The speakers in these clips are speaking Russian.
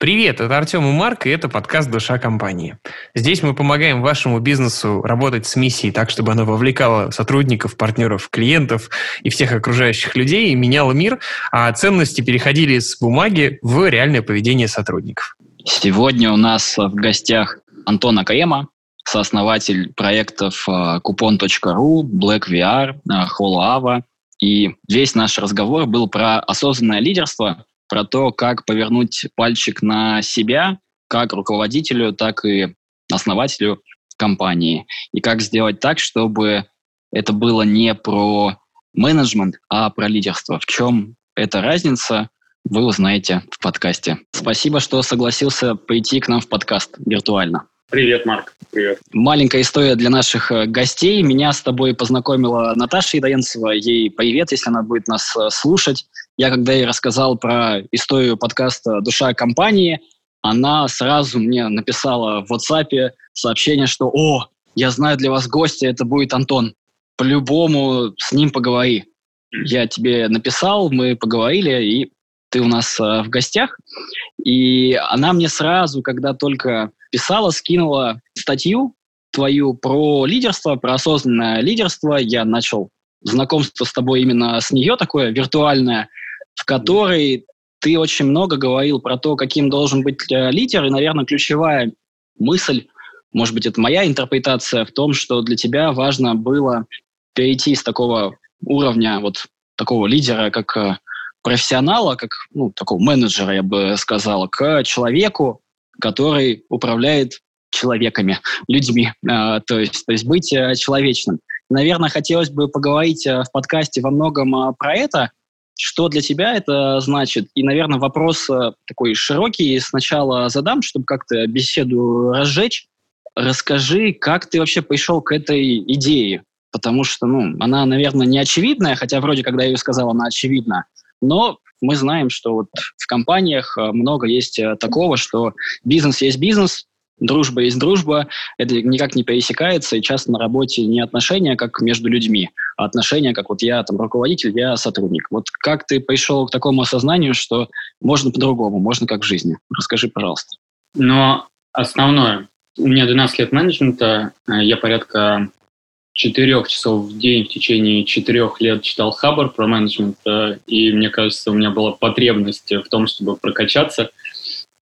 Привет, это Артем и Марк, и это подкаст «Душа компании». Здесь мы помогаем вашему бизнесу работать с миссией так, чтобы оно вовлекало сотрудников, партнеров, клиентов и всех окружающих людей, и меняло мир, а ценности переходили с бумаги в реальное поведение сотрудников. Сегодня у нас в гостях Антон Акаема, сооснователь проектов Coupon.ru, BlackVR, HoloAva. И весь наш разговор был про осознанное лидерство, про то, как повернуть пальчик на себя, как руководителю, так и основателю компании. И как сделать так, чтобы это было не про менеджмент, а про лидерство. В чем эта разница, вы узнаете в подкасте. Спасибо, что согласился прийти к нам в подкаст виртуально. Привет, Марк. Привет. Маленькая история для наших э, гостей. Меня с тобой познакомила Наташа Едоенцева. Ей привет, если она будет нас э, слушать. Я когда ей рассказал про историю подкаста «Душа компании», она сразу мне написала в WhatsApp сообщение, что «О, я знаю для вас гостя, это будет Антон. По-любому с ним поговори». Я тебе написал, мы поговорили, и ты у нас э, в гостях. И она мне сразу, когда только писала, скинула статью твою про лидерство, про осознанное лидерство. Я начал знакомство с тобой именно с нее, такое виртуальное, в которой ты очень много говорил про то, каким должен быть э, лидер, и, наверное, ключевая мысль, может быть, это моя интерпретация в том, что для тебя важно было перейти с такого уровня вот такого лидера, как э, профессионала, как ну, такого менеджера, я бы сказал, к человеку, который управляет человеками, людьми, э, то, есть, то есть быть э, человечным. Наверное, хотелось бы поговорить э, в подкасте во многом э, про это, что для тебя это значит. И, наверное, вопрос э, такой широкий сначала задам, чтобы как-то беседу разжечь. Расскажи, как ты вообще пришел к этой идее? Потому что, ну, она, наверное, не очевидная, хотя вроде, когда я ее сказал, она очевидна. Но мы знаем, что вот в компаниях э, много есть э, такого, что бизнес есть бизнес, дружба есть дружба, это никак не пересекается, и часто на работе не отношения, как между людьми, а отношения, как вот я там руководитель, я сотрудник. Вот как ты пришел к такому осознанию, что можно по-другому, можно как в жизни? Расскажи, пожалуйста. Но основное, у меня 12 лет менеджмента, э, я порядка четырех часов в день в течение четырех лет читал Хабар про менеджмент, э, и мне кажется, у меня была потребность в том, чтобы прокачаться.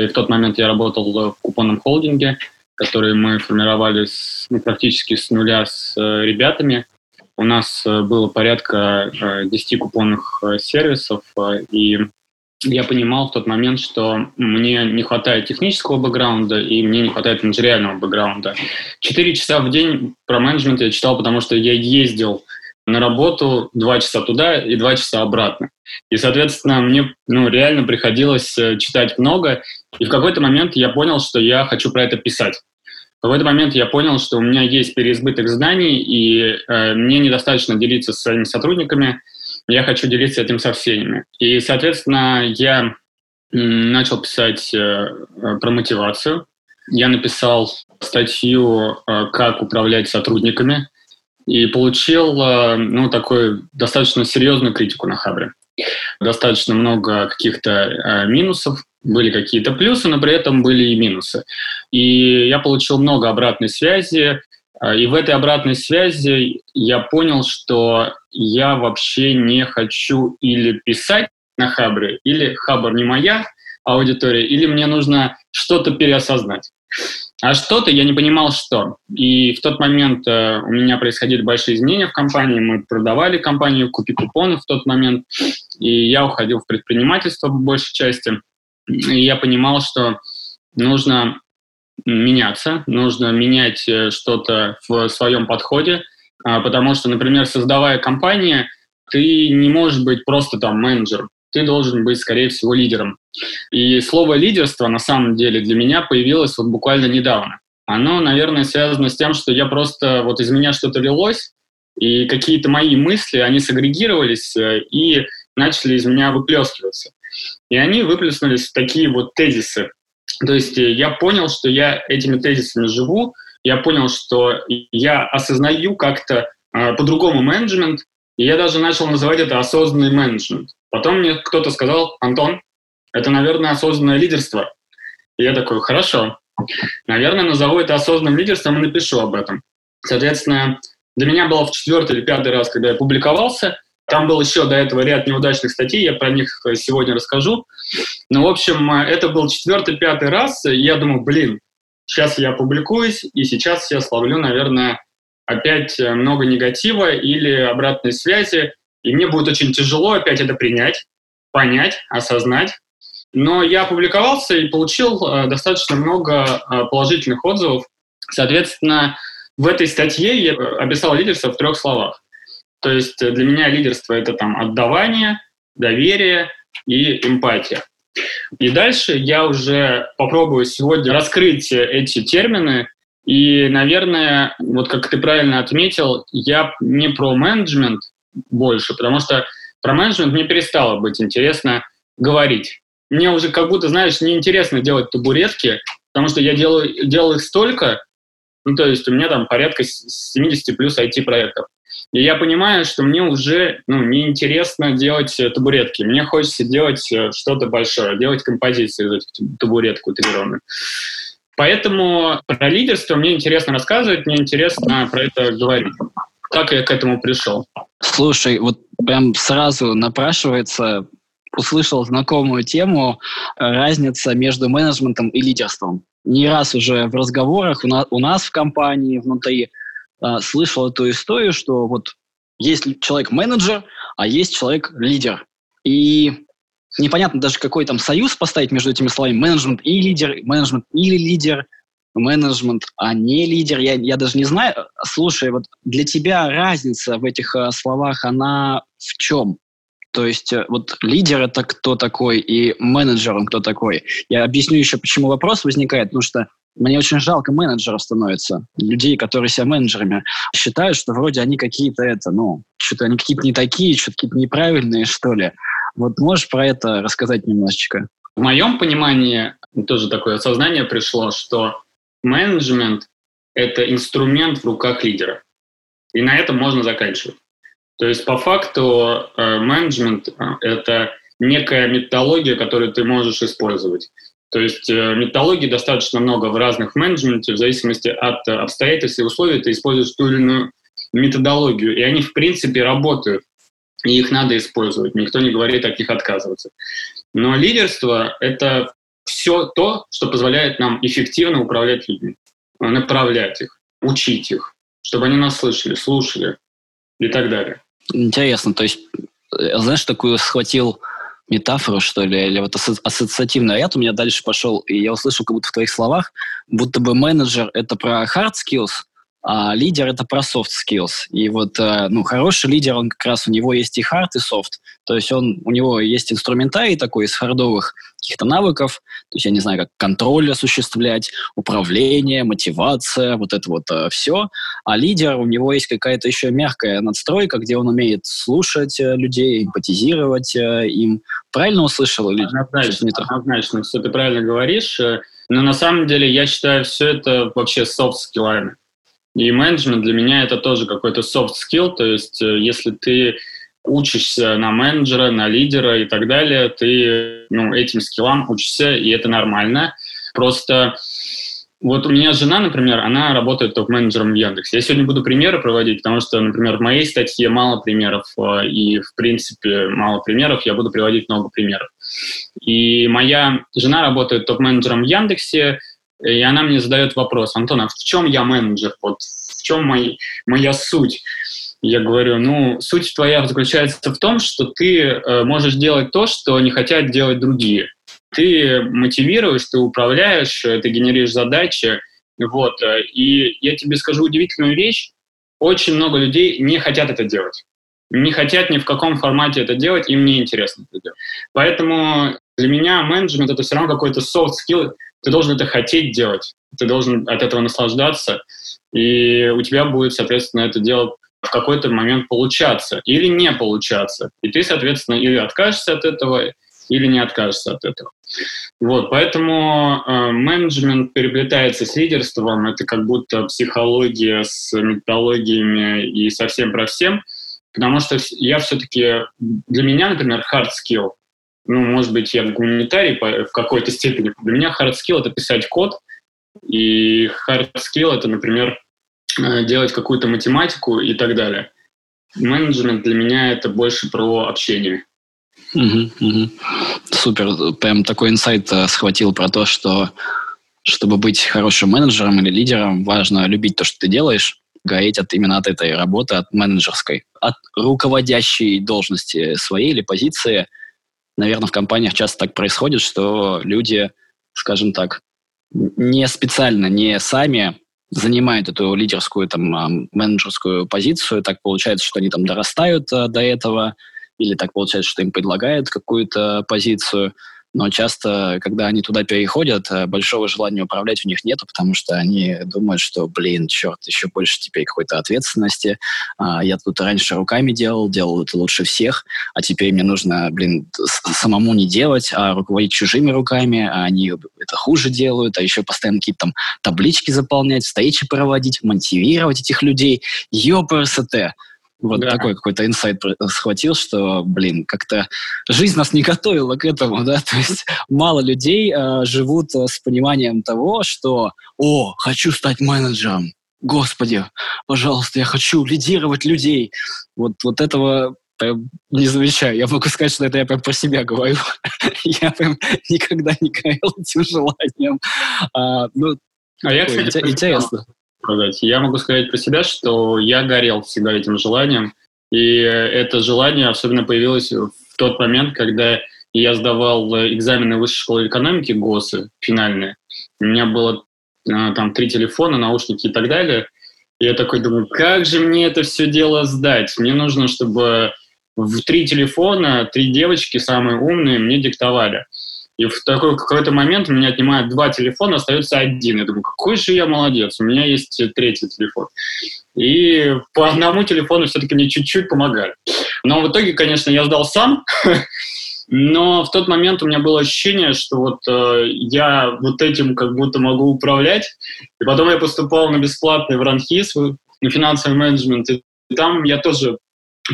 И в тот момент я работал в купонном холдинге, который мы формировали с, ну, практически с нуля с э, ребятами. У нас э, было порядка 10 купонных сервисов, и я понимал в тот момент, что мне не хватает технического бэкграунда и мне не хватает менеджериального бэкграунда. Четыре часа в день про менеджмент я читал, потому что я ездил на работу два часа туда и два часа обратно. И, соответственно, мне ну, реально приходилось э, читать много. И в какой-то момент я понял, что я хочу про это писать. В какой-то момент я понял, что у меня есть переизбыток знаний, и э, мне недостаточно делиться с своими сотрудниками – я хочу делиться этим со всеми. И, соответственно, я начал писать э, про мотивацию. Я написал статью э, «Как управлять сотрудниками» и получил э, ну, такую достаточно серьезную критику на Хабре. Достаточно много каких-то минусов, были какие-то плюсы, но при этом были и минусы. И я получил много обратной связи, и в этой обратной связи я понял, что я вообще не хочу или писать на Хабре, или Хабр не моя аудитория, или мне нужно что-то переосознать. А что-то я не понимал, что. И в тот момент э, у меня происходили большие изменения в компании. Мы продавали компанию, купи купоны в тот момент. И я уходил в предпринимательство в большей части. И я понимал, что нужно меняться, нужно менять э, что-то в своем подходе, а, потому что, например, создавая компанию, ты не можешь быть просто там менеджером, ты должен быть, скорее всего, лидером. И слово лидерство на самом деле для меня появилось вот буквально недавно. Оно, наверное, связано с тем, что я просто, вот из меня что-то лилось, и какие-то мои мысли, они сагрегировались э, и начали из меня выплескиваться. И они выплеснулись в такие вот тезисы, то есть э, я понял, что я этими тезисами живу, я понял, что я осознаю как-то э, по-другому менеджмент, и я даже начал называть это осознанный менеджмент. Потом мне кто-то сказал, Антон, это, наверное, осознанное лидерство. И я такой, хорошо. Наверное, назову это осознанным лидерством и напишу об этом. Соответственно, для меня было в четвертый или пятый раз, когда я публиковался. Там был еще до этого ряд неудачных статей, я про них сегодня расскажу. Но, в общем, это был четвертый-пятый раз. Я думаю, блин, сейчас я публикуюсь, и сейчас я словлю, наверное, опять много негатива или обратной связи, и мне будет очень тяжело опять это принять, понять, осознать. Но я опубликовался и получил э, достаточно много э, положительных отзывов. Соответственно, в этой статье я описал лидерство в трех словах. То есть для меня лидерство — это там отдавание, доверие и эмпатия. И дальше я уже попробую сегодня раскрыть эти термины. И, наверное, вот как ты правильно отметил, я не про менеджмент больше, потому что про менеджмент мне перестало быть интересно говорить. Мне уже как будто, знаешь, неинтересно делать табуретки, потому что я делаю, делал их столько, ну, то есть у меня там порядка 70 плюс IT-проектов. И я понимаю, что мне уже ну, неинтересно делать э, табуретки. Мне хочется делать э, что-то большое, делать композиции из этих табуреток утрированных. Поэтому про лидерство мне интересно рассказывать, мне интересно про это говорить. Как я к этому пришел? Слушай, вот прям сразу напрашивается, услышал знакомую тему, э, разница между менеджментом и лидерством. Не раз уже в разговорах у нас, у нас в компании внутри э, слышал эту историю, что вот есть человек-менеджер, а есть человек-лидер. И непонятно даже, какой там союз поставить между этими словами менеджмент и лидер, менеджмент или лидер – менеджмент, а не лидер. Я, я даже не знаю. Слушай, вот для тебя разница в этих э, словах, она в чем? То есть э, вот лидер это кто такой и менеджером кто такой. Я объясню еще, почему вопрос возникает, потому что мне очень жалко менеджеров становится, людей, которые себя менеджерами считают, что вроде они какие-то это, ну, что-то они какие-то не такие, что-то какие-то неправильные, что ли. Вот можешь про это рассказать немножечко? В моем понимании тоже такое осознание пришло, что менеджмент – это инструмент в руках лидера. И на этом можно заканчивать. То есть по факту э, менеджмент это некая методология, которую ты можешь использовать. То есть э, методологий достаточно много в разных менеджменте, в зависимости от обстоятельств и условий ты используешь ту или иную методологию, и они в принципе работают, и их надо использовать. Никто не говорит от них отказываться. Но лидерство – это все то, что позволяет нам эффективно управлять людьми, направлять их, учить их, чтобы они нас слышали, слушали и так далее. Интересно, то есть, э, знаешь, такую схватил метафору, что ли, или вот ассоциативный ряд у меня дальше пошел, и я услышал как будто в твоих словах, будто бы менеджер — это про hard skills, а лидер — это про soft skills. И вот, э, ну, хороший лидер, он как раз, у него есть и hard, и soft. То есть он, у него есть инструментарий такой из хардовых каких-то навыков, то есть, я не знаю, как контроль осуществлять, управление, мотивация, вот это вот э, все. А лидер, у него есть какая-то еще мягкая надстройка, где он умеет слушать э, людей, эмпатизировать э, им. Правильно услышал? Или однозначно, однозначно, все ты правильно говоришь. Но на самом деле я считаю все это вообще софт-скиллами. И менеджмент для меня это тоже какой-то soft skill, то есть э, если ты учишься на менеджера, на лидера и так далее, ты ну, этим скиллам учишься, и это нормально. Просто вот у меня жена, например, она работает топ-менеджером в Яндексе. Я сегодня буду примеры проводить, потому что, например, в моей статье мало примеров, э, и, в принципе, мало примеров, я буду приводить много примеров. И моя жена работает топ-менеджером в Яндексе, и она мне задает вопрос, Антон, а в чем я менеджер? Вот в чем мой, моя суть? Я говорю, ну, суть твоя заключается в том, что ты э, можешь делать то, что не хотят делать другие. Ты мотивируешь, ты управляешь, э, ты генеришь задачи. Вот. Э, и я тебе скажу удивительную вещь. Очень много людей не хотят это делать. Не хотят ни в каком формате это делать, им не интересно это делать. Поэтому для меня менеджмент — это все равно какой-то soft skill, ты должен это хотеть делать, ты должен от этого наслаждаться, и у тебя будет, соответственно, это дело в какой-то момент получаться или не получаться. И ты, соответственно, или откажешься от этого, или не откажешься от этого. Вот, поэтому э, менеджмент переплетается с лидерством, это как будто психология с методологиями и совсем про всем, потому что я все-таки, для меня, например, hard skill ну, может быть, я гуманитарий в какой-то степени. Для меня hard skill — это писать код, и hard skill — это, например, э, делать какую-то математику и так далее. Менеджмент для меня это больше про общение. Угу, угу. Супер. Прям такой инсайт э, схватил про то, что чтобы быть хорошим менеджером или лидером, важно любить то, что ты делаешь, гореть от, именно от этой работы, от менеджерской, от руководящей должности своей или позиции. Наверное, в компаниях часто так происходит, что люди, скажем так, не специально, не сами занимают эту лидерскую, там, а, менеджерскую позицию. Так получается, что они там дорастают а, до этого, или так получается, что им предлагают какую-то позицию – но часто, когда они туда переходят, э, большого желания управлять у них нету, потому что они думают, что, блин, черт, еще больше теперь какой-то ответственности. А, я тут раньше руками делал, делал это лучше всех, а теперь мне нужно, блин, самому не делать, а руководить чужими руками, а они это хуже делают, а еще постоянно какие-то там таблички заполнять, встречи проводить, мотивировать этих людей. Ёпрст! Вот да. такой какой-то инсайт схватил, что, блин, как-то жизнь нас не готовила к этому, да, то есть мало людей э, живут э, с пониманием того, что, о, хочу стать менеджером, господи, пожалуйста, я хочу лидировать людей. Вот, вот этого прям не замечаю. Я могу сказать, что это я прям про себя говорю. я прям никогда не горел этим желанием. А, ну, а я, кстати, интересно сказать. Я могу сказать про себя, что я горел всегда этим желанием. И это желание особенно появилось в тот момент, когда я сдавал экзамены высшей школы экономики, ГОСы, финальные. У меня было а, там три телефона, наушники и так далее. И я такой думаю, как же мне это все дело сдать? Мне нужно, чтобы в три телефона три девочки, самые умные, мне диктовали. И в такой какой-то момент у меня отнимают два телефона, остается один. Я думаю, какой же я молодец, у меня есть третий телефон. И по одному телефону все-таки мне чуть-чуть помогали. Но в итоге, конечно, я сдал сам, но в тот момент у меня было ощущение, что вот э, я вот этим как будто могу управлять. И потом я поступал на бесплатный в РАНХИС, на финансовый менеджмент, и там я тоже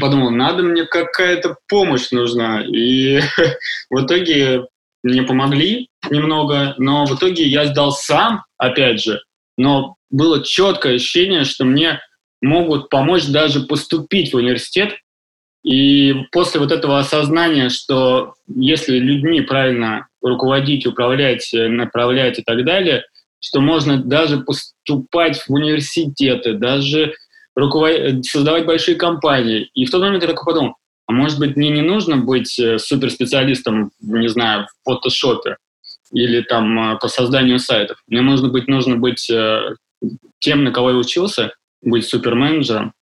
подумал, надо мне какая-то помощь нужна. И в итоге мне помогли немного, но в итоге я сдал сам, опять же, но было четкое ощущение, что мне могут помочь даже поступить в университет. И после вот этого осознания, что если людьми правильно руководить, управлять, направлять и так далее, что можно даже поступать в университеты, даже руковод... создавать большие компании. И в тот момент я такой подумал, а может быть, мне не нужно быть э, суперспециалистом, не знаю, в фотошопе или там э, по созданию сайтов. Мне нужно быть, нужно быть э, тем, на кого я учился, быть суперменеджером.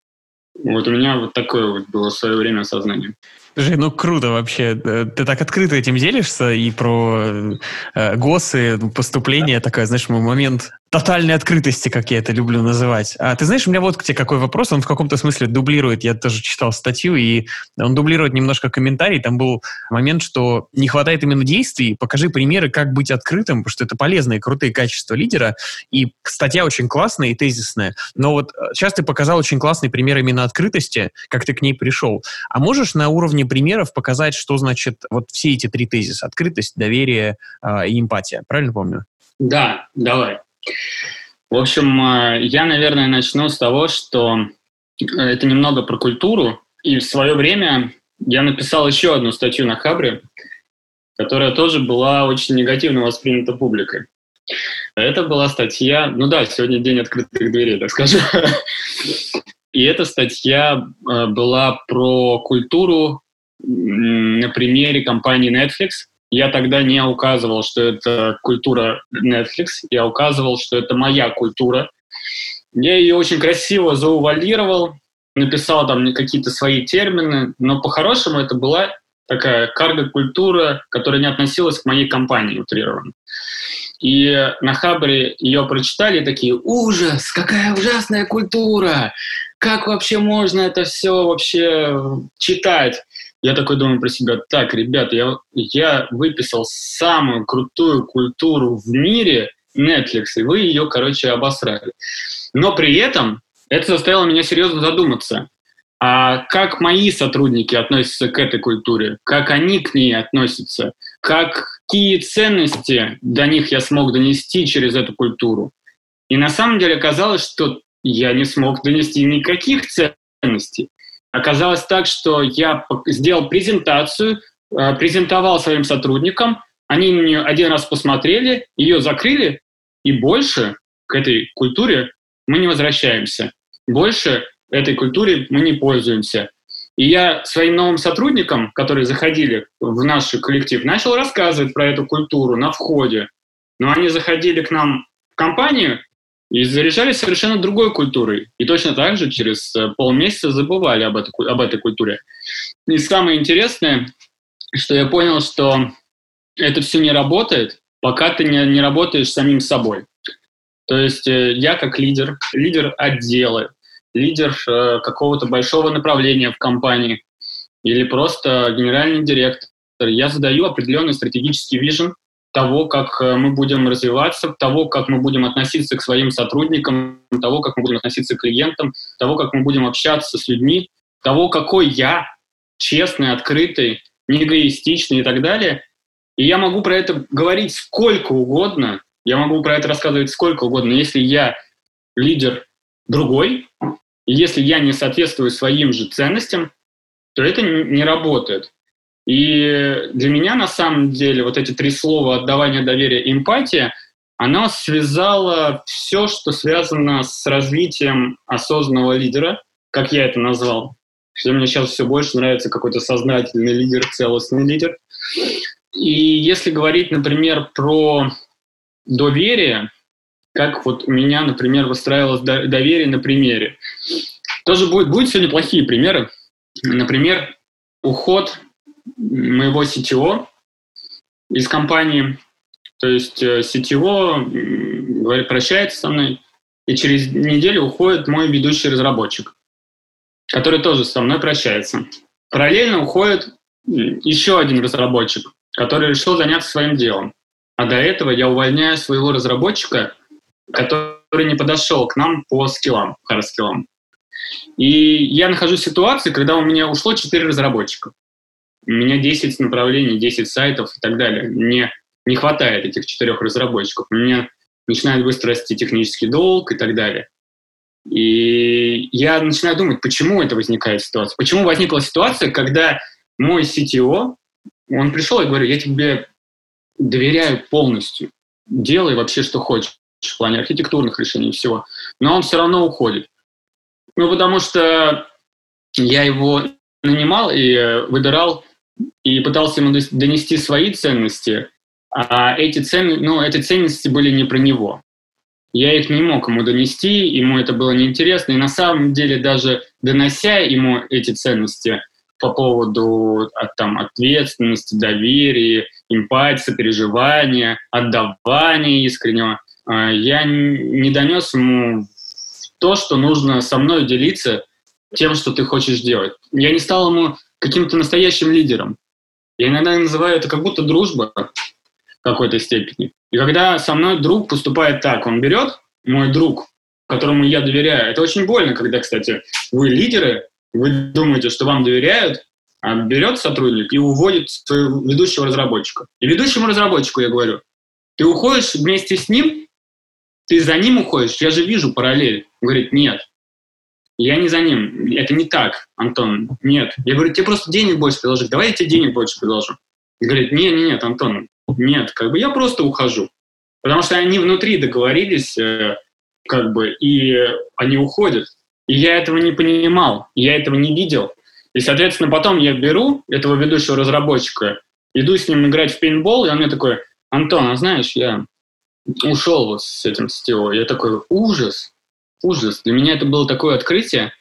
Вот у меня вот такое вот было в свое время сознание. Слушай, ну круто вообще. Ты так открыто этим делишься и про э, ГОСы, поступление, такой, знаешь, момент тотальной открытости, как я это люблю называть. А ты знаешь, у меня вот к тебе какой вопрос, он в каком-то смысле дублирует, я тоже читал статью, и он дублирует немножко комментарий, там был момент, что не хватает именно действий, покажи примеры, как быть открытым, потому что это полезные, крутые качества лидера, и статья очень классная и тезисная, но вот сейчас ты показал очень классный пример именно открытости, как ты к ней пришел. А можешь на уровне примеров показать, что значит вот все эти три тезиса? Открытость, доверие э, и эмпатия, правильно помню? Да, давай. В общем, э, я, наверное, начну с того, что э, это немного про культуру. И в свое время я написал еще одну статью на Хабре, которая тоже была очень негативно воспринята публикой. Это была статья, ну да, сегодня день открытых дверей, так скажем. И эта статья э, была про культуру на примере компании Netflix, я тогда не указывал, что это культура Netflix, я указывал, что это моя культура. Я ее очень красиво заувалировал, написал там какие-то свои термины, но по-хорошему это была такая карго-культура, которая не относилась к моей компании утрированно. И на Хабре ее прочитали, такие, ужас, какая ужасная культура, как вообще можно это все вообще читать? Я такой думаю про себя, так, ребята, я, я выписал самую крутую культуру в мире Netflix, и вы ее, короче, обосрали. Но при этом это заставило меня серьезно задуматься. а как мои сотрудники относятся к этой культуре, как они к ней относятся, какие ценности до них я смог донести через эту культуру. И на самом деле оказалось, что я не смог донести никаких ценностей. Оказалось так, что я сделал презентацию, э, презентовал своим сотрудникам, они мне один раз посмотрели, ее закрыли, и больше к этой культуре мы не возвращаемся. Больше этой культуре мы не пользуемся. И я своим новым сотрудникам, которые заходили в наш коллектив, начал рассказывать про эту культуру на входе. Но они заходили к нам в компанию и заряжались совершенно другой культурой. И точно так же через э, полмесяца забывали об этой, об этой культуре. И самое интересное, что я понял, что это все не работает, пока ты не, не работаешь самим собой. То есть э, я как лидер, лидер отдела, лидер э, какого-то большого направления в компании или просто генеральный директор, я задаю определенный стратегический вижен того, как э, мы будем развиваться, того, как мы будем относиться к своим сотрудникам, того, как мы будем относиться к клиентам, того, как мы будем общаться с людьми, того, какой я честный, открытый, не эгоистичный и так далее. И я могу про это говорить сколько угодно, я могу про это рассказывать сколько угодно. Если я лидер другой, если я не соответствую своим же ценностям, то это не работает. И для меня на самом деле вот эти три слова отдавание доверия, эмпатия, оно связало все, что связано с развитием осознанного лидера, как я это назвал. Что мне сейчас все больше нравится какой-то сознательный лидер, целостный лидер. И если говорить, например, про доверие, как вот у меня, например, выстраивалось доверие на примере. Тоже будет, будет сегодня плохие примеры. Например, уход моего CTO из компании. То есть э, CTO говорит, прощается со мной, и через неделю уходит мой ведущий разработчик, который тоже со мной прощается. Параллельно уходит еще один разработчик, который решил заняться своим делом. А до этого я увольняю своего разработчика, который не подошел к нам по скиллам, хардскиллам. И я нахожусь в ситуации, когда у меня ушло 4 разработчика. У меня 10 направлений, 10 сайтов и так далее. Мне не хватает этих четырех разработчиков. У меня начинает быстро расти технический долг и так далее. И я начинаю думать, почему это возникает ситуация. Почему возникла ситуация, когда мой CTO, он пришел и говорит, я тебе доверяю полностью. Делай вообще, что хочешь в плане архитектурных решений и всего. Но он все равно уходит. Ну, потому что я его нанимал и э, выбирал, и пытался ему донести свои ценности, а эти, цен... ну, эти ценности были не про него. Я их не мог ему донести, ему это было неинтересно. И на самом деле даже донося ему эти ценности по поводу там, ответственности, доверия, эмпатии, переживания, отдавания искреннего, а, я не донес ему то, что нужно со мной делиться тем, что ты хочешь делать. Я не стал ему каким-то настоящим лидером. Я иногда называю это как будто дружба какой-то степени. И когда со мной друг поступает так, он берет, мой друг, которому я доверяю, это очень больно, когда, кстати, вы лидеры, вы думаете, что вам доверяют, а берет сотрудник и уводит своего ведущего разработчика. И ведущему разработчику я говорю, ты уходишь вместе с ним, ты за ним уходишь, я же вижу параллель. Он говорит, нет, я не за ним, это не так, Антон, нет. Я говорю, тебе просто денег больше предложить, давай я тебе денег больше предложу. И говорит, нет, нет, нет, Антон, нет, как бы я просто ухожу. Потому что они внутри договорились, э, как бы, и они уходят. И я этого не понимал, я этого не видел. И, соответственно, потом я беру этого ведущего разработчика, иду с ним играть в пейнтбол, и он мне такой, Антон, а знаешь, я ушел вот с этим сетевого. Я такой, ужас, ужас. Для меня это было такое открытие.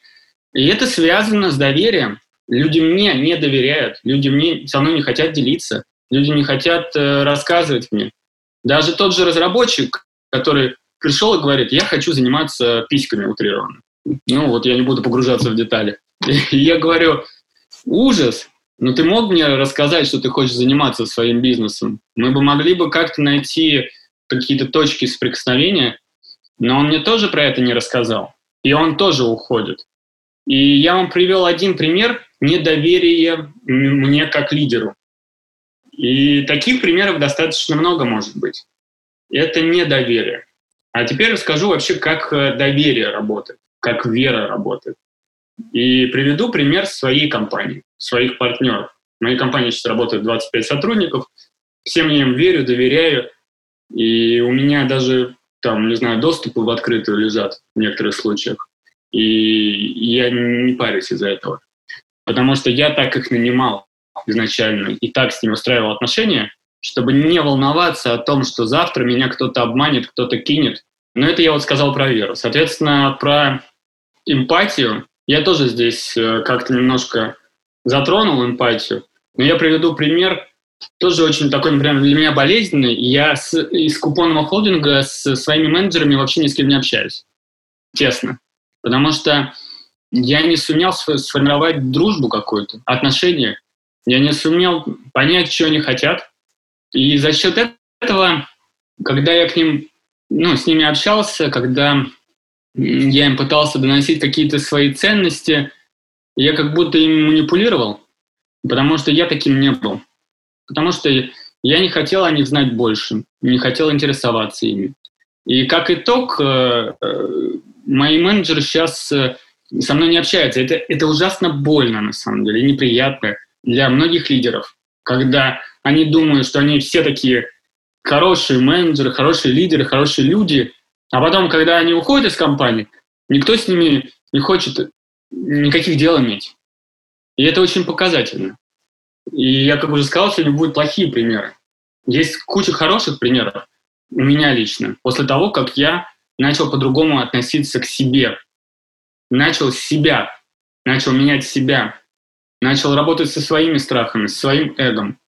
И это связано с доверием. Люди мне не доверяют, люди мне со мной не хотят делиться, люди не хотят э, рассказывать мне. Даже тот же разработчик, который пришел и говорит, я хочу заниматься письками утрированно. Ну вот я не буду погружаться в детали. И я говорю, ужас, но ты мог мне рассказать, что ты хочешь заниматься своим бизнесом? Мы бы могли бы как-то найти какие-то точки соприкосновения, но он мне тоже про это не рассказал. И он тоже уходит. И я вам привел один пример недоверия мне как лидеру. И таких примеров достаточно много может быть. Это недоверие. А теперь расскажу вообще, как э, доверие работает, как вера работает. И приведу пример своей компании, своих партнеров. В моей компании сейчас работает 25 сотрудников. Всем я им верю, доверяю. И у меня даже, там, не знаю, доступы в открытую лежат в некоторых случаях. И я не парюсь из-за этого. Потому что я так их нанимал изначально и так с ними устраивал отношения, чтобы не волноваться о том, что завтра меня кто-то обманет, кто-то кинет. Но это я вот сказал про веру. Соответственно, про эмпатию я тоже здесь э, как-то немножко затронул эмпатию. Но я приведу пример, тоже очень такой, например, для меня болезненный. Я с, из купонного холдинга с своими менеджерами вообще ни с кем не общаюсь. Честно. Потому что я не сумел сформировать дружбу какую-то, отношения. Я не сумел понять, что они хотят. И за счет этого, когда я к ним, ну, с ними общался, когда я им пытался доносить какие-то свои ценности, я как будто им манипулировал, потому что я таким не был. Потому что я не хотел о них знать больше, не хотел интересоваться ими. И как итог, э, э, мои менеджеры сейчас э, со мной не общаются. Это, это ужасно больно, на самом деле, неприятно для многих лидеров, когда они думают, что они все такие хорошие менеджеры, хорошие лидеры, хорошие люди, а потом, когда они уходят из компании, никто с ними не хочет никаких дел иметь. И это очень показательно. И я, как уже сказал, сегодня будут плохие примеры. Есть куча хороших примеров у меня лично. После того, как я начал по-другому относиться к себе, начал себя, начал менять себя, начал работать со своими страхами, со своим эгом.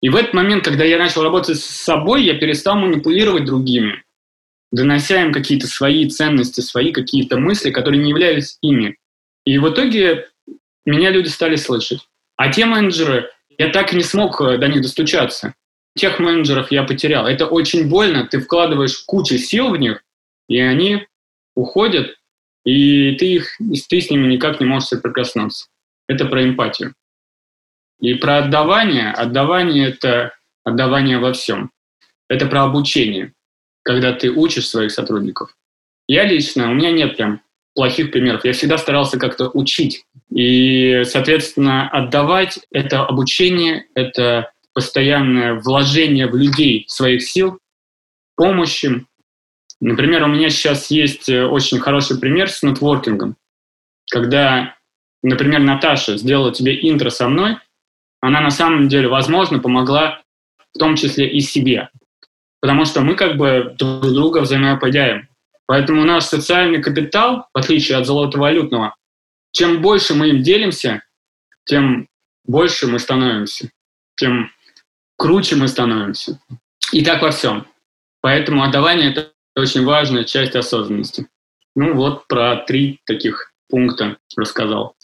И в этот момент, когда я начал работать с собой, я перестал манипулировать другими, донося им какие-то свои ценности, свои какие-то мысли, которые не являлись ими. И в итоге меня люди стали слышать. А те менеджеры, я так и не смог э, до них достучаться. Тех менеджеров я потерял. Это очень больно. Ты вкладываешь кучу сил в них, и они уходят, и ты, их, ты с ними никак не можешь соприкоснуться. Это про эмпатию. И про отдавание. Отдавание – это отдавание во всем. Это про обучение, когда ты учишь своих сотрудников. Я лично, у меня нет прям плохих примеров. Я всегда старался как-то учить. И, соответственно, отдавать – это обучение, это постоянное вложение в людей своих сил, помощи. Например, у меня сейчас есть э, очень хороший пример с нетворкингом. Когда, например, Наташа сделала тебе интро со мной, она на самом деле, возможно, помогла в том числе и себе. Потому что мы как бы друг друга взаимоопределяем. Поэтому наш социальный капитал, в отличие от золотовалютного, чем больше мы им делимся, тем больше мы становимся, тем круче мы становимся. И так во всем. Поэтому отдавание – это очень важная часть осознанности. Ну вот про три таких пункта рассказал.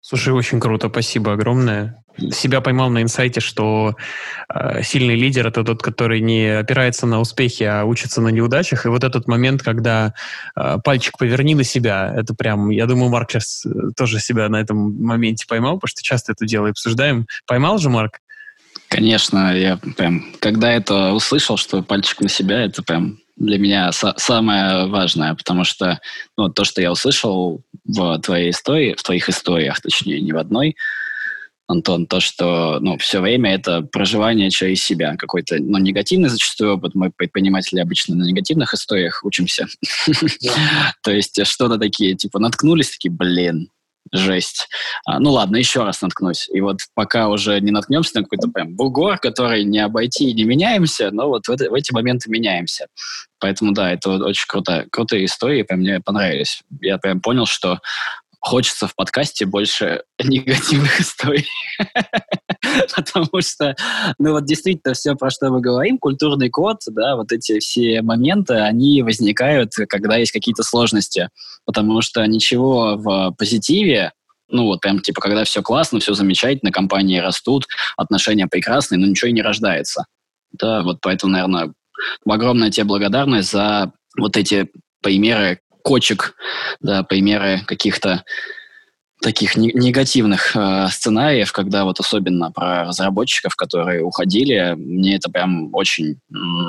Слушай, очень круто, спасибо огромное себя поймал на инсайте, что э, сильный лидер это тот, который не опирается на успехи, а учится на неудачах. И вот этот момент, когда э, пальчик поверни на себя, это прям, я думаю, Марк сейчас э, тоже себя на этом моменте поймал, потому что часто это дело обсуждаем. Поймал же, Марк? Конечно, я прям, когда это услышал, что пальчик на себя, это прям для меня са- самое важное, потому что ну, то, что я услышал в твоей истории, в твоих историях, точнее, не в одной, Антон, то, что ну, все время это проживание через себя. Какой-то ну, негативный зачастую опыт. Мы, предприниматели, обычно на негативных историях учимся. То есть что-то такие, типа, наткнулись, такие, блин, жесть. А, ну ладно, еще раз наткнусь. И вот пока уже не наткнемся на какой-то прям бугор, который не обойти и не меняемся, но вот в, это, в эти моменты меняемся. Поэтому да, это вот очень круто, крутые истории, прям мне понравились. Я прям понял, что хочется в подкасте больше негативных историй. Потому что, ну вот действительно все, про что мы говорим, культурный код, да, вот эти все моменты, они возникают, когда есть какие-то сложности. Потому что ничего в позитиве, ну вот прям типа, когда все классно, все замечательно, компании растут, отношения прекрасные, но ничего и не рождается. Да, вот поэтому, наверное, огромная тебе благодарность за вот эти примеры кочек, да, примеры каких-то таких негативных э, сценариев, когда вот особенно про разработчиков, которые уходили, мне это прям очень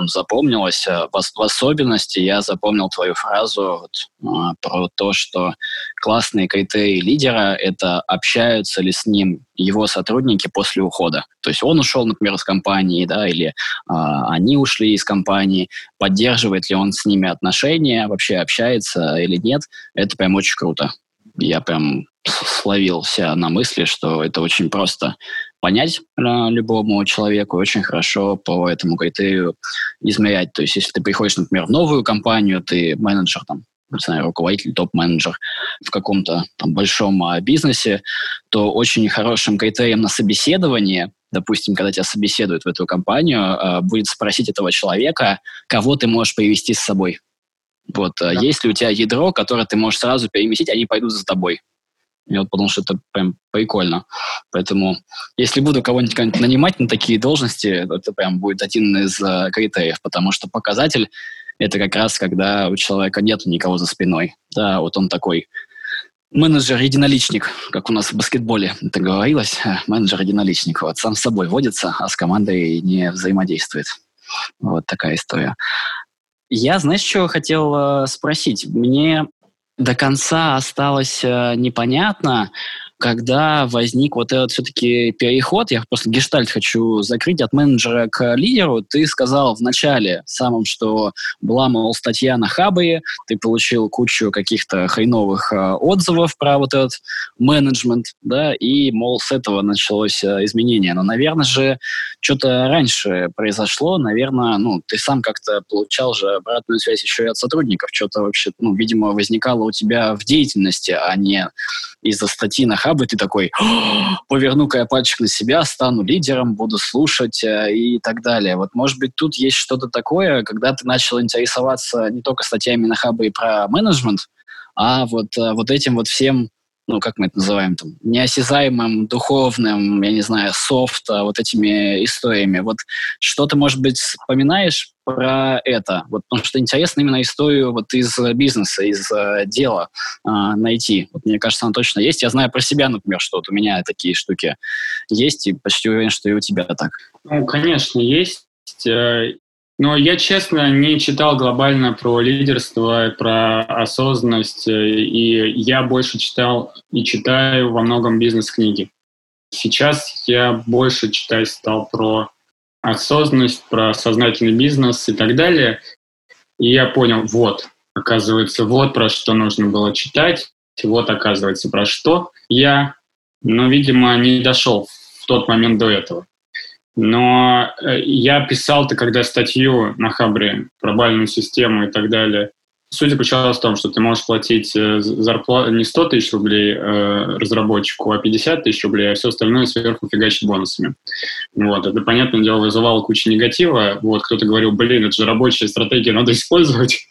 запомнилось. Э, в, в особенности я запомнил твою фразу вот, э, про то, что классные критерии лидера — это общаются ли с ним его сотрудники после ухода. То есть он ушел, например, из компании, да, или э, они ушли из компании, поддерживает ли он с ними отношения, вообще общается или нет. Это прям очень круто я прям словился на мысли, что это очень просто понять э, любому человеку, очень хорошо по этому критерию измерять. То есть, если ты приходишь, например, в новую компанию, ты менеджер, там, не знаю, руководитель, топ-менеджер в каком-то там большом а, бизнесе, то очень хорошим критерием на собеседование, допустим, когда тебя собеседуют в эту компанию, а, будет спросить этого человека, кого ты можешь привести с собой. Вот, а да. есть ли у тебя ядро, которое ты можешь сразу переместить, они пойдут за тобой. И вот потому что это прям прикольно. Поэтому, если буду кого-нибудь нанимать на такие должности, это прям будет один из э, критериев, потому что показатель это как раз когда у человека нет никого за спиной. Да, вот он такой менеджер-единоличник, как у нас в баскетболе это говорилось, э, менеджер-единоличник. Вот сам с собой водится, а с командой не взаимодействует. Вот такая история. Я, знаешь, что хотел э, спросить? Мне до конца осталось э, непонятно, когда возник вот этот все-таки переход, я просто гештальт хочу закрыть от менеджера к лидеру, ты сказал в начале самом, что была, мол, статья на Хабре, ты получил кучу каких-то хреновых э, отзывов про вот этот менеджмент, да, и, мол, с этого началось э, изменение. Но, наверное же, что-то раньше произошло, наверное, ну, ты сам как-то получал же обратную связь еще и от сотрудников, что-то вообще, ну, видимо, возникало у тебя в деятельности, а не из-за статьи на Хабре ты такой, поверну-ка я пальчик на себя, стану лидером, буду слушать э, и так далее. Вот, может быть, тут есть что-то такое, когда ты начал интересоваться не только статьями на Хабре про менеджмент, а вот, э, вот этим вот всем ну, как мы это называем, там, неосязаемым, духовным, я не знаю, софт, а вот этими историями. Вот что ты, может быть, вспоминаешь про это? Вот, потому что интересно именно историю вот из бизнеса, из э, дела э, найти. Вот, мне кажется, она точно есть. Я знаю про себя, например, что вот у меня такие штуки есть, и почти уверен, что и у тебя так. Ну, конечно, есть. Э, но я, честно, не читал глобально про лидерство, про осознанность, и я больше читал и читаю во многом бизнес-книги. Сейчас я больше читать стал про осознанность, про сознательный бизнес и так далее. И я понял, вот, оказывается, вот про что нужно было читать, вот, оказывается, про что я, но, видимо, не дошел в тот момент до этого. Но э, я писал-то когда статью на Хабре про бальную систему и так далее. Суть заключалась в том, что ты можешь платить э, зарплату не 100 тысяч рублей э, разработчику, а 50 тысяч рублей, а все остальное сверху фигачить бонусами. Вот. Это, понятное дело, вызывало кучу негатива. Вот. Кто-то говорил, блин, это же рабочая стратегия, надо использовать.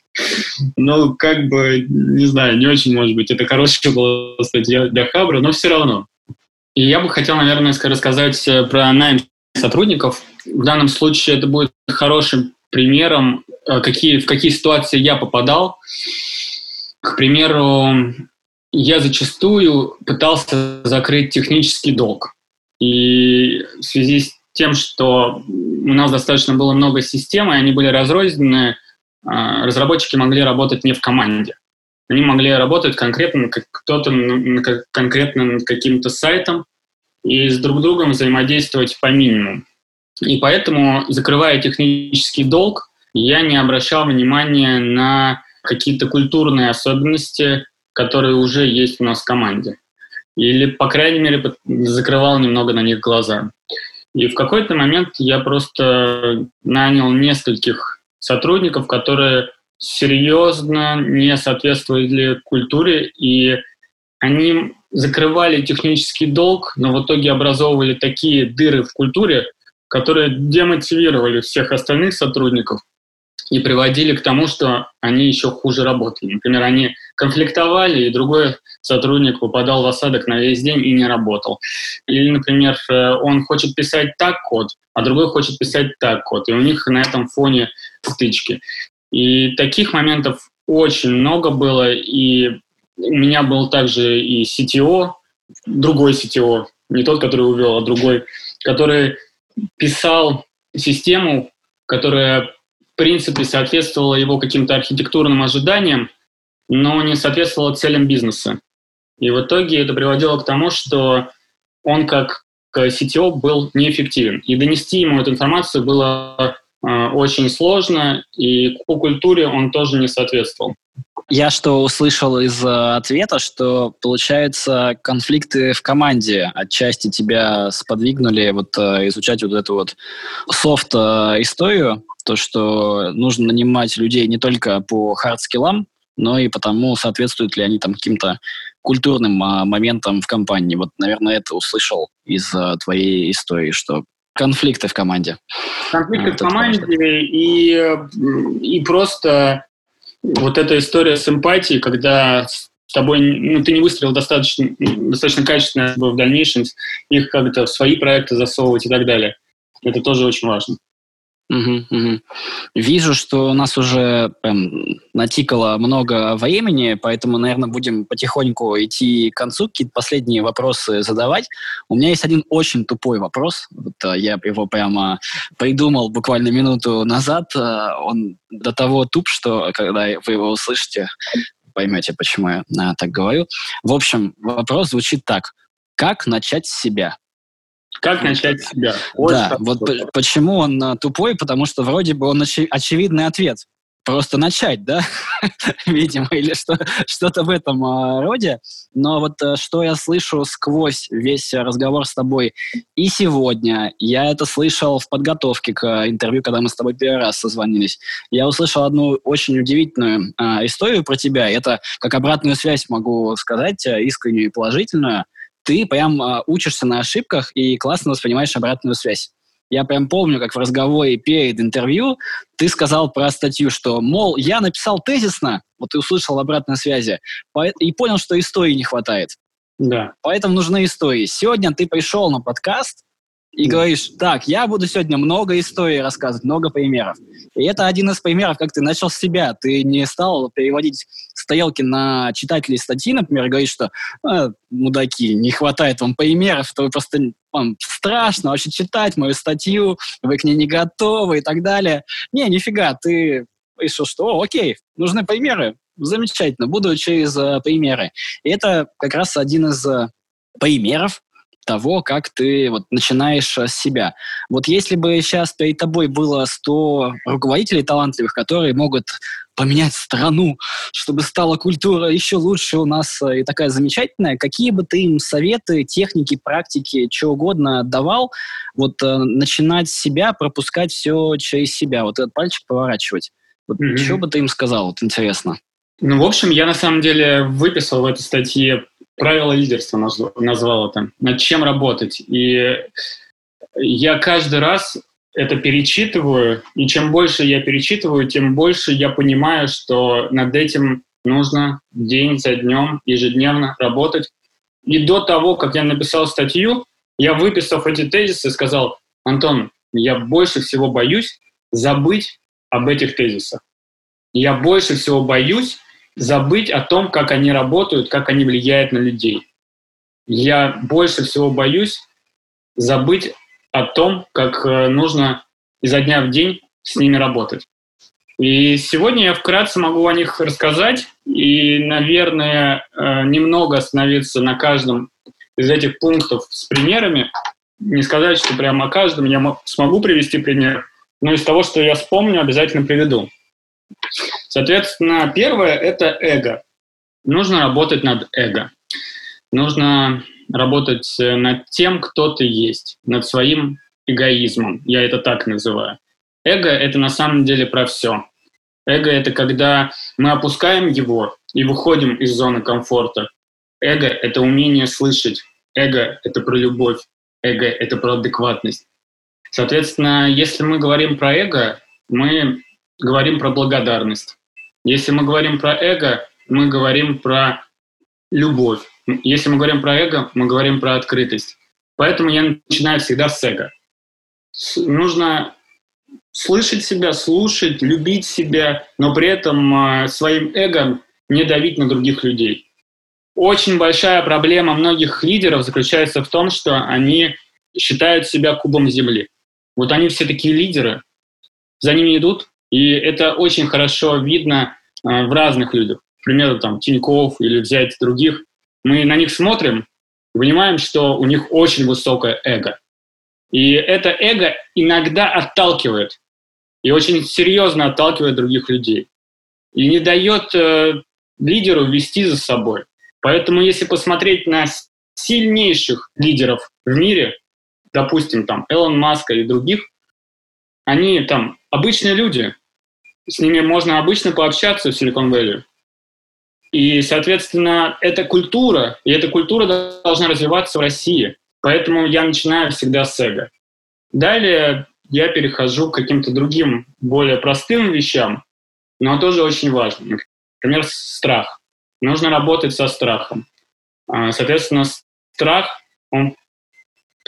Ну, как бы, не знаю, не очень, может быть, это хорошая была статья для Хабра, но все равно. И я бы хотел, наверное, рассказать э, про найм сотрудников. В данном случае это будет хорошим примером, э, какие, в какие ситуации я попадал. К примеру, я зачастую пытался закрыть технический долг. И в связи с тем, что у нас достаточно было много систем, и они были разрознены, э, разработчики могли работать не в команде. Они могли работать конкретно, кто-то конкретно над каким-то сайтом, и с друг другом взаимодействовать по минимуму. И поэтому, закрывая технический долг, я не обращал внимания на какие-то культурные особенности, которые уже есть у нас в команде. Или, по крайней мере, закрывал немного на них глаза. И в какой-то момент я просто нанял нескольких сотрудников, которые серьезно не соответствовали культуре, и они закрывали технический долг, но в итоге образовывали такие дыры в культуре, которые демотивировали всех остальных сотрудников и приводили к тому, что они еще хуже работали. Например, они конфликтовали, и другой сотрудник попадал в осадок на весь день и не работал. Или, например, э, он хочет писать так код, а другой хочет писать так код, и у них на этом фоне стычки. И таких моментов очень много было, и у меня был также и CTO, другой CTO, не тот, который увел, а другой, который писал систему, которая, в принципе, соответствовала его каким-то архитектурным ожиданиям, но не соответствовала целям бизнеса. И в итоге это приводило к тому, что он как CTO был неэффективен. И донести ему эту информацию было очень сложно, и по культуре он тоже не соответствовал. Я что услышал из э, ответа, что, получается, конфликты в команде отчасти тебя сподвигнули вот э, изучать вот эту вот софт-историю, то, что нужно нанимать людей не только по хард-скиллам, но и потому, соответствуют ли они там каким-то культурным а, моментам в компании. Вот, наверное, это услышал из твоей истории, что конфликты в команде. Конфликты вот в команде и, и просто вот эта история с эмпатией, когда с тобой, ну, ты не выстрелил достаточно, достаточно качественно, чтобы в дальнейшем их как-то в свои проекты засовывать и так далее. Это тоже очень важно. Угу, угу. Вижу, что у нас уже прям натикало много времени, поэтому, наверное, будем потихоньку идти к концу, какие-то последние вопросы задавать. У меня есть один очень тупой вопрос. Вот, а, я его прямо придумал буквально минуту назад. А, он до того туп, что когда вы его услышите, поймете, почему я а, так говорю. В общем, вопрос звучит так. Как начать с себя? Как начать с себя? Очень да, вот почему он а, тупой, потому что вроде бы он очи- очевидный ответ. Просто начать, да, видимо, или что, что-то в этом а, роде. Но вот а, что я слышу сквозь весь разговор с тобой и сегодня, я это слышал в подготовке к интервью, когда мы с тобой первый раз созвонились. Я услышал одну очень удивительную а, историю про тебя. Это как обратную связь могу сказать, искреннюю и положительную ты прям э, учишься на ошибках и классно воспринимаешь обратную связь. Я прям помню, как в разговоре перед интервью ты сказал про статью, что, мол, я написал тезисно, вот ты услышал обратной связи, и понял, что истории не хватает. Да. Поэтому нужны истории. Сегодня ты пришел на подкаст, и говоришь, так, я буду сегодня много историй рассказывать, много примеров. И это один из примеров, как ты начал с себя. Ты не стал переводить стрелки на читателей статьи, например, и говоришь, что а, мудаки, не хватает вам примеров, то вы просто вам страшно вообще читать мою статью, вы к ней не готовы и так далее. Не, нифига, ты решил, что, О, окей, нужны примеры, замечательно, буду через uh, примеры. И это как раз один из uh, примеров, того, как ты вот начинаешь э, с себя. Вот если бы сейчас перед тобой было 100 руководителей талантливых, которые могут поменять страну, чтобы стала культура еще лучше у нас э, и такая замечательная, какие бы ты им советы, техники, практики, что угодно давал, вот э, начинать с себя, пропускать все через себя, вот этот пальчик поворачивать. Вот mm-hmm. что бы ты им сказал, вот интересно. Ну, в общем, я на самом деле выписал в этой статье правила лидерства назвал это, над чем работать. И я каждый раз это перечитываю, и чем больше я перечитываю, тем больше я понимаю, что над этим нужно день за днем, ежедневно работать. И до того, как я написал статью, я, выписав эти тезисы, сказал, Антон, я больше всего боюсь забыть об этих тезисах. Я больше всего боюсь забыть о том, как они работают, как они влияют на людей. Я больше всего боюсь забыть о том, как э, нужно изо дня в день с ними работать. И сегодня я вкратце могу о них рассказать и, наверное, э, немного остановиться на каждом из этих пунктов с примерами. Не сказать, что прямо о каждом я смогу привести пример, но из того, что я вспомню, обязательно приведу. Соответственно, первое – это эго. Нужно работать над эго. Нужно работать э, над тем, кто ты есть, над своим эгоизмом. Я это так называю. Эго – это на самом деле про все. Эго – это когда мы опускаем его и выходим из зоны комфорта. Эго – это умение слышать. Эго – это про любовь. Эго – это про адекватность. Соответственно, если мы говорим про эго, мы говорим про благодарность. Если мы говорим про эго, мы говорим про любовь. Если мы говорим про эго, мы говорим про открытость. Поэтому я начинаю всегда с эго. Нужно слышать себя, слушать, любить себя, но при этом своим эго не давить на других людей. Очень большая проблема многих лидеров заключается в том, что они считают себя кубом земли. Вот они все такие лидеры, за ними идут, и это очень хорошо видно в разных людях. К примеру, там, Тиньков или взять других. Мы на них смотрим, понимаем, что у них очень высокое эго. И это эго иногда отталкивает, и очень серьезно отталкивает других людей. И не дает э, лидеру вести за собой. Поэтому если посмотреть на сильнейших лидеров в мире, допустим, там Элон Маска и других, они там обычные люди, с ними можно обычно пообщаться в Silicon Valley. И, соответственно, эта культура, и эта культура должна развиваться в России. Поэтому я начинаю всегда с эго. Далее я перехожу к каким-то другим, более простым вещам, но тоже очень важным. Например, страх. Нужно работать со страхом. А, соответственно, страх, он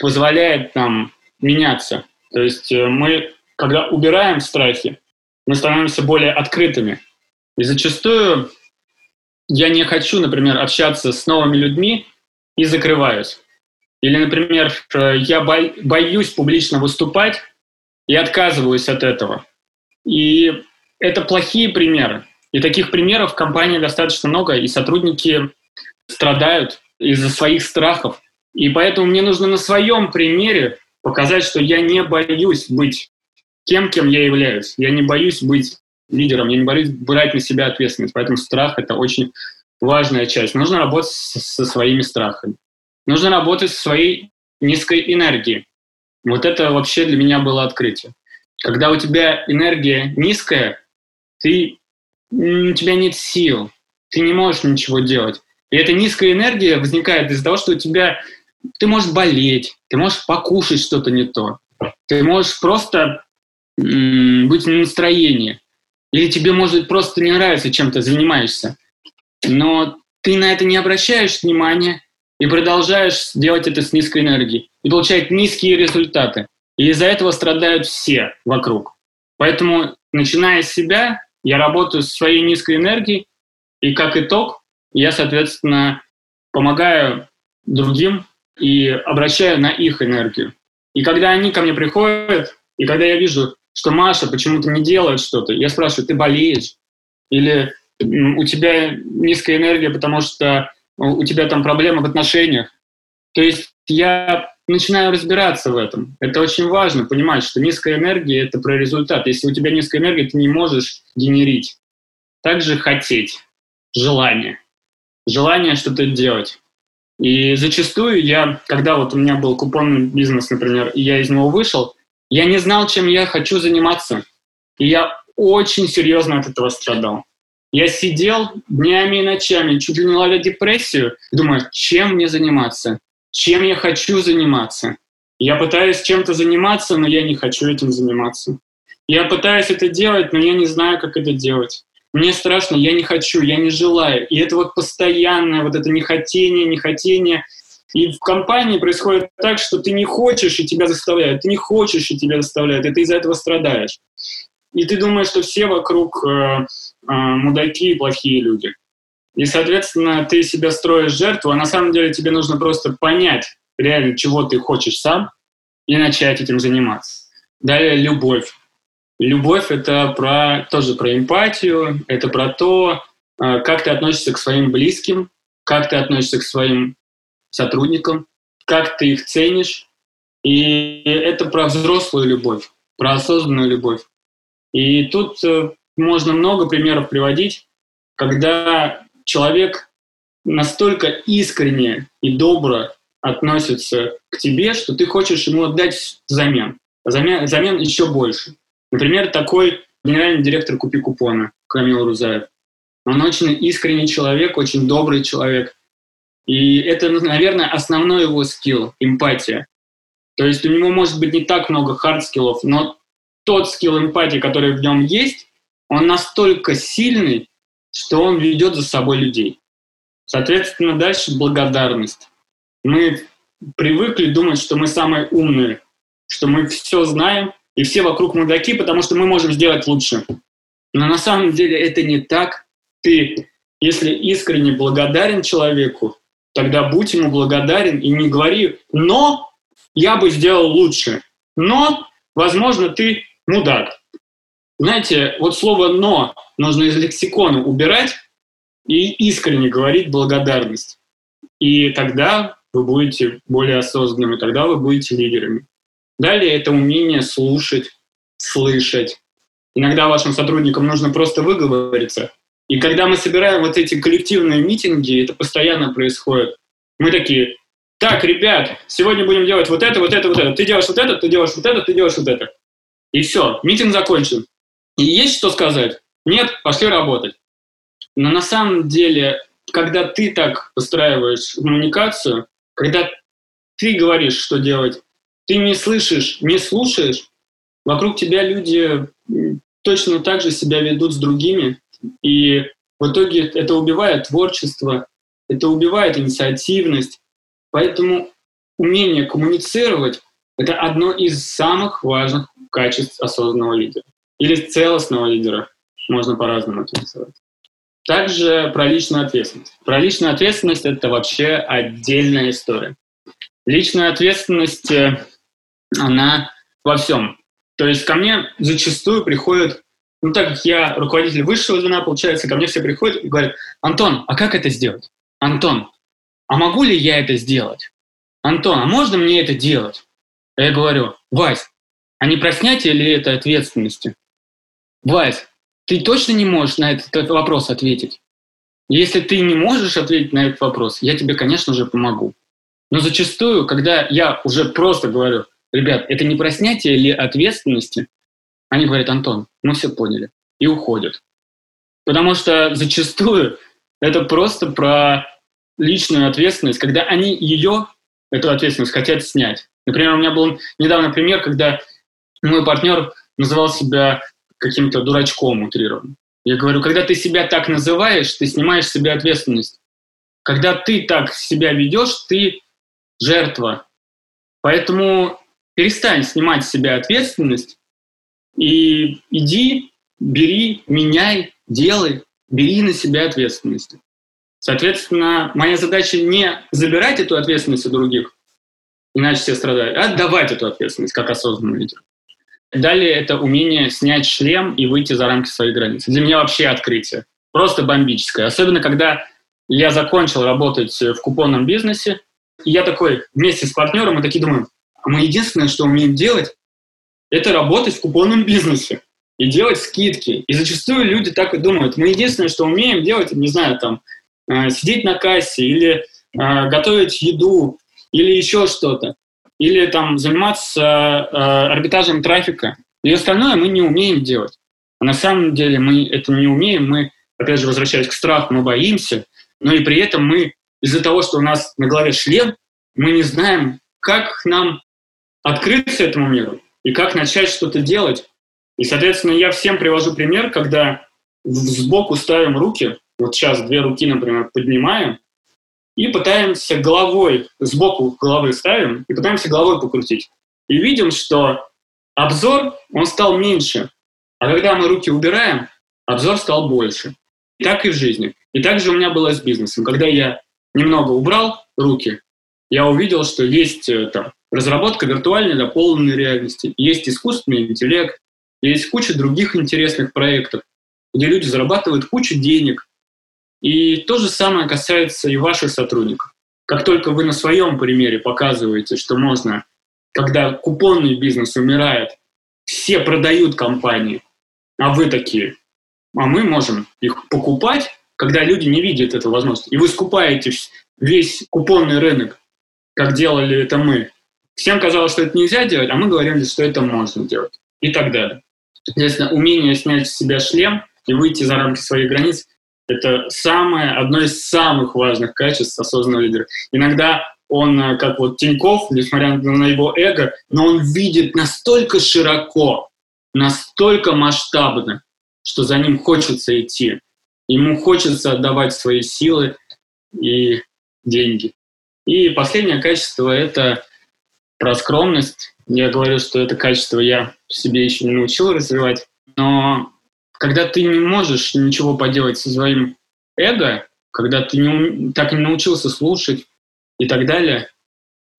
позволяет нам меняться. То есть э, мы, когда убираем страхи, мы становимся более открытыми. И зачастую я не хочу, например, общаться с новыми людьми и закрываюсь. Или, например, я боюсь публично выступать и отказываюсь от этого. И это плохие примеры. И таких примеров в компании достаточно много, и сотрудники страдают из-за своих страхов. И поэтому мне нужно на своем примере показать, что я не боюсь быть тем, кем я являюсь. Я не боюсь быть лидером, я не боюсь брать на себя ответственность. Поэтому страх — это очень важная часть. Нужно работать со своими страхами. Нужно работать со своей низкой энергией. Вот это вообще для меня было открытие. Когда у тебя энергия низкая, ты, у тебя нет сил, ты не можешь ничего делать. И эта низкая энергия возникает из-за того, что у тебя ты можешь болеть, ты можешь покушать что-то не то, ты можешь просто быть в настроении. Или тебе, может просто не нравится, чем ты занимаешься. Но ты на это не обращаешь внимания и продолжаешь делать это с низкой энергией. И получать низкие результаты. И из-за этого страдают все вокруг. Поэтому, начиная с себя, я работаю с своей низкой энергией, и как итог, я, соответственно, помогаю другим и обращаю на их энергию. И когда они ко мне приходят, и когда я вижу, что Маша почему-то не делает что-то. Я спрашиваю, ты болеешь? Или у тебя низкая энергия, потому что у тебя там проблемы в отношениях. То есть я начинаю разбираться в этом. Это очень важно, понимать, что низкая энергия — это про результат. Если у тебя низкая энергия, ты не можешь генерить. Также хотеть, желание. Желание что-то делать. И зачастую я, когда вот у меня был купонный бизнес, например, и я из него вышел, я не знал, чем я хочу заниматься. И я очень серьезно от этого страдал. Я сидел днями и ночами, чуть ли не ловя депрессию, думаю, чем мне заниматься, чем я хочу заниматься. Я пытаюсь чем-то заниматься, но я не хочу этим заниматься. Я пытаюсь это делать, но я не знаю, как это делать. Мне страшно, я не хочу, я не желаю. И это вот постоянное вот это нехотение, нехотение. И в компании происходит так, что ты не хочешь, и тебя заставляют, ты не хочешь, и тебя заставляют, и ты из-за этого страдаешь. И ты думаешь, что все вокруг э, э, мудаки и плохие люди. И, соответственно, ты себя строишь жертву, а на самом деле тебе нужно просто понять реально, чего ты хочешь сам, и начать этим заниматься. Далее любовь. Любовь — это про, тоже про эмпатию, это про то, э, как ты относишься к своим близким, как ты относишься к своим сотрудникам, как ты их ценишь. И это про взрослую любовь, про осознанную любовь. И тут э, можно много примеров приводить, когда человек настолько искренне и добро относится к тебе, что ты хочешь ему отдать взамен. Взамен, взамен еще больше. Например, такой генеральный директор Купи Купона Камил Рузаев. Он очень искренний человек, очень добрый человек. И это, наверное, основной его скилл — эмпатия. То есть у него может быть не так много хард-скиллов, но тот скилл эмпатии, который в нем есть, он настолько сильный, что он ведет за собой людей. Соответственно, дальше благодарность. Мы привыкли думать, что мы самые умные, что мы все знаем, и все вокруг мудаки, потому что мы можем сделать лучше. Но на самом деле это не так. Ты, если искренне благодарен человеку, тогда будь ему благодарен и не говори «но я бы сделал лучше», «но, возможно, ты мудак». Знаете, вот слово «но» нужно из лексикона убирать и искренне говорить благодарность. И тогда вы будете более осознанными, тогда вы будете лидерами. Далее это умение слушать, слышать. Иногда вашим сотрудникам нужно просто выговориться. И когда мы собираем вот эти коллективные митинги, это постоянно происходит. Мы такие, так, ребят, сегодня будем делать вот это, вот это, вот это. Ты делаешь вот это, ты делаешь вот это, ты делаешь вот это. И все, митинг закончен. И есть что сказать? Нет, пошли работать. Но на самом деле, когда ты так постраиваешь коммуникацию, когда ты говоришь, что делать, ты не слышишь, не слушаешь, вокруг тебя люди точно так же себя ведут с другими, и в итоге это убивает творчество, это убивает инициативность. Поэтому умение коммуницировать – это одно из самых важных качеств осознанного лидера. Или целостного лидера, можно по-разному это называть. Также про личную ответственность. Про личную ответственность – это вообще отдельная история. Личная ответственность, э, она во всем. То есть ко мне зачастую приходят, ну так как я руководитель высшего звена, получается, ко мне все приходят и говорят, Антон, а как это сделать? Антон, а могу ли я это сделать? Антон, а можно мне это делать? А я говорю, Вась, а не про снятие ли это ответственности? Вась, ты точно не можешь на этот вопрос ответить? Если ты не можешь ответить на этот вопрос, я тебе, конечно же, помогу. Но зачастую, когда я уже просто говорю, ребят, это не про снятие ли ответственности, они говорят, Антон, мы все поняли, и уходят. Потому что зачастую это просто про личную ответственность, когда они ее, эту ответственность, хотят снять. Например, у меня был недавно пример, когда мой партнер называл себя каким-то дурачком утрированным. Я говорю, когда ты себя так называешь, ты снимаешь с себя ответственность. Когда ты так себя ведешь, ты жертва. Поэтому перестань снимать с себя ответственность и иди, бери, меняй, делай, бери на себя ответственность. Соответственно, моя задача не забирать эту ответственность у других, иначе все страдают, а отдавать эту ответственность как осознанный лидер. Далее это умение снять шлем и выйти за рамки своей границы. Для меня вообще открытие. Просто бомбическое. Особенно, когда я закончил работать в купонном бизнесе, и я такой вместе с партнером, мы такие думаем, а мы единственное, что умеем делать, это работать в купонном бизнесе и делать скидки. И зачастую люди так и думают. Мы единственное, что умеем делать, не знаю, там, э, сидеть на кассе или э, готовить еду или еще что-то или там заниматься э, арбитражем трафика. И остальное мы не умеем делать. А на самом деле мы это не умеем, мы, опять же, возвращаясь к страху, мы боимся, но и при этом мы из-за того, что у нас на голове шлем, мы не знаем, как нам открыться этому миру и как начать что-то делать. И, соответственно, я всем привожу пример, когда сбоку ставим руки, вот сейчас две руки, например, поднимаем, и пытаемся головой, сбоку головы ставим, и пытаемся головой покрутить. И видим, что обзор, он стал меньше. А когда мы руки убираем, обзор стал больше. И так и в жизни. И также у меня было с бизнесом. Когда я немного убрал руки, я увидел, что есть э, там, разработка виртуальной дополненной реальности, есть искусственный интеллект, есть куча других интересных проектов, где люди зарабатывают кучу денег, и то же самое касается и ваших сотрудников. Как только вы на своем примере показываете, что можно, когда купонный бизнес умирает, все продают компании, а вы такие, а мы можем их покупать, когда люди не видят эту возможность. И вы скупаете весь купонный рынок, как делали это мы. Всем казалось, что это нельзя делать, а мы говорили, что это можно делать. И так далее. Соответственно, умение снять с себя шлем и выйти за рамки своих границ это самое, одно из самых важных качеств осознанного лидера. Иногда он, э, как вот Тиньков, несмотря на его эго, но он видит настолько широко, настолько масштабно, что за ним хочется идти. Ему хочется отдавать свои силы и деньги. И последнее качество – это Про скромность. Я говорю, что это качество я себе еще не научил развивать. Но когда ты не можешь ничего поделать со своим эго, когда ты не, так не научился слушать и так далее,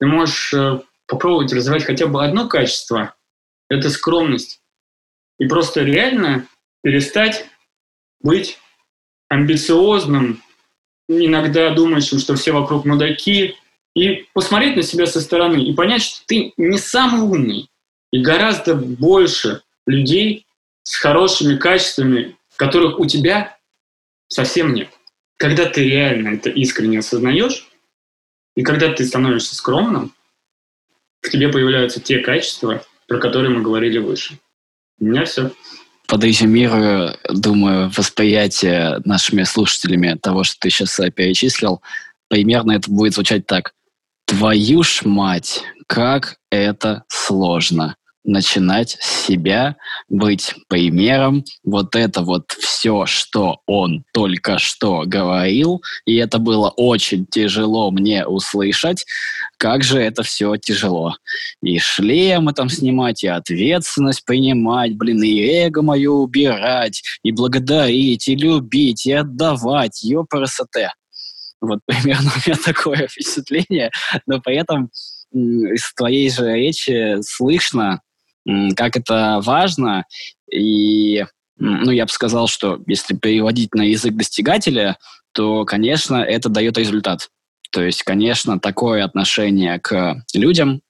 ты можешь э, попробовать развивать хотя бы одно качество – это скромность. И просто реально перестать быть амбициозным, иногда думающим, что все вокруг мудаки, и посмотреть на себя со стороны и понять, что ты не самый умный, и гораздо больше людей с хорошими качествами, которых у тебя совсем нет. Когда ты реально это искренне осознаешь, и когда ты становишься скромным, в тебе появляются те качества, про которые мы говорили выше. У меня все. Подразумирую, думаю, восприятие нашими слушателями того, что ты сейчас перечислил, примерно это будет звучать так. Твою ж мать, как это сложно начинать с себя, быть примером. Вот это вот все, что он только что говорил, и это было очень тяжело мне услышать, как же это все тяжело. И шлемы там снимать, и ответственность принимать, блин, и эго мое убирать, и благодарить, и любить, и отдавать, ёпрст. Вот примерно у меня такое впечатление, но при этом из твоей же речи слышно, как это важно. И, ну, я бы сказал, что если переводить на язык достигателя, то, конечно, это дает результат. То есть, конечно, такое отношение к людям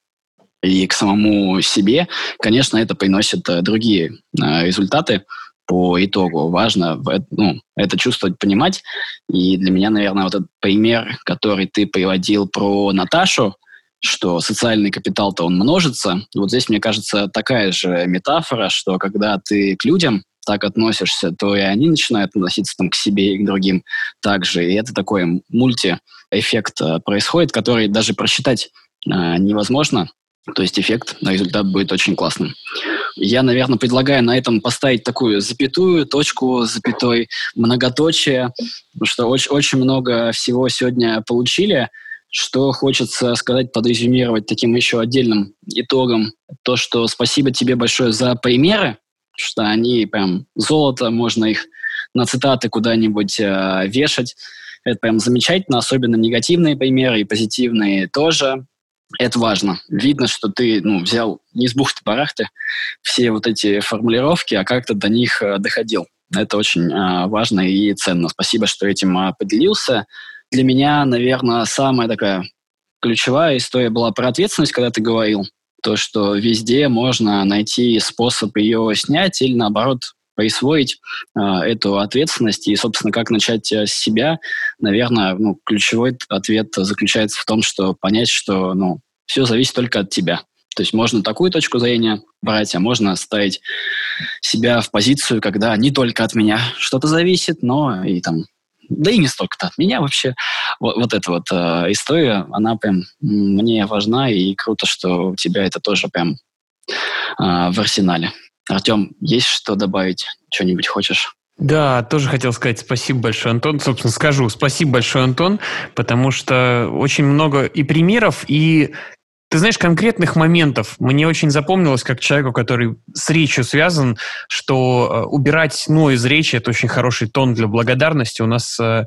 и к самому себе, конечно, это приносит э, другие э, результаты по итогу. Важно ну, это чувствовать, понимать. И для меня, наверное, вот этот пример, который ты приводил про Наташу, что социальный капитал-то он множится. Вот здесь, мне кажется, такая же метафора, что когда ты к людям так относишься, то и они начинают относиться там, к себе и к другим также. И это такой мультиэффект э, происходит, который даже просчитать э, невозможно. То есть эффект результат будет очень классным. Я, наверное, предлагаю на этом поставить такую запятую, точку запятой, многоточие, потому что очень, очень много всего сегодня получили – что хочется сказать, подрезюмировать таким еще отдельным итогом, то, что спасибо тебе большое за примеры, что они прям золото, можно их на цитаты куда-нибудь э, вешать. Это прям замечательно, особенно негативные примеры и позитивные тоже. Это важно. Видно, что ты ну, взял не с бухты-барахты все вот эти формулировки, а как-то до них э, доходил. Это очень э, важно и ценно. Спасибо, что этим э, поделился. Для меня, наверное, самая такая ключевая история была про ответственность, когда ты говорил. То, что везде можно найти способ ее снять или, наоборот, присвоить э, эту ответственность и, собственно, как начать э, с себя, наверное, ну, ключевой ответ заключается в том, что понять, что ну, все зависит только от тебя. То есть можно такую точку зрения брать, а можно ставить себя в позицию, когда не только от меня что-то зависит, но и там да и не столько-то от меня вообще. Вот, вот эта вот э, история, она прям мне важна, и круто, что у тебя это тоже прям э, в арсенале. Артем, есть что добавить? Что-нибудь хочешь? Да, тоже хотел сказать спасибо большое, Антон. Собственно, скажу спасибо большое, Антон, потому что очень много и примеров, и ты знаешь, конкретных моментов мне очень запомнилось, как человеку, который с речью связан, что э, убирать «но» из речи – это очень хороший тон для благодарности. У нас э,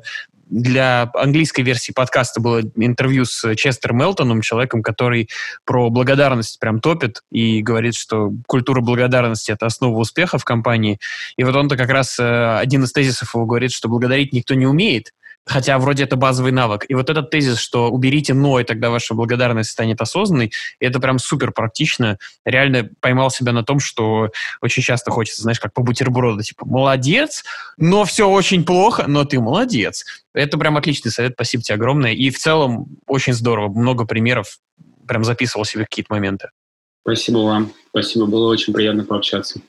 для английской версии подкаста было интервью с Честером Мелтоном, человеком, который про благодарность прям топит и говорит, что культура благодарности – это основа успеха в компании. И вот он-то как раз э, один из тезисов его говорит, что благодарить никто не умеет, Хотя вроде это базовый навык. И вот этот тезис, что уберите «но», и тогда ваша благодарность станет осознанной, это прям супер практично. Реально поймал себя на том, что очень часто хочется, знаешь, как по бутерброду, типа «молодец, но все очень плохо, но ты молодец». Это прям отличный совет, спасибо тебе огромное. И в целом очень здорово, много примеров, прям записывал себе какие-то моменты. Спасибо вам, спасибо, было очень приятно пообщаться.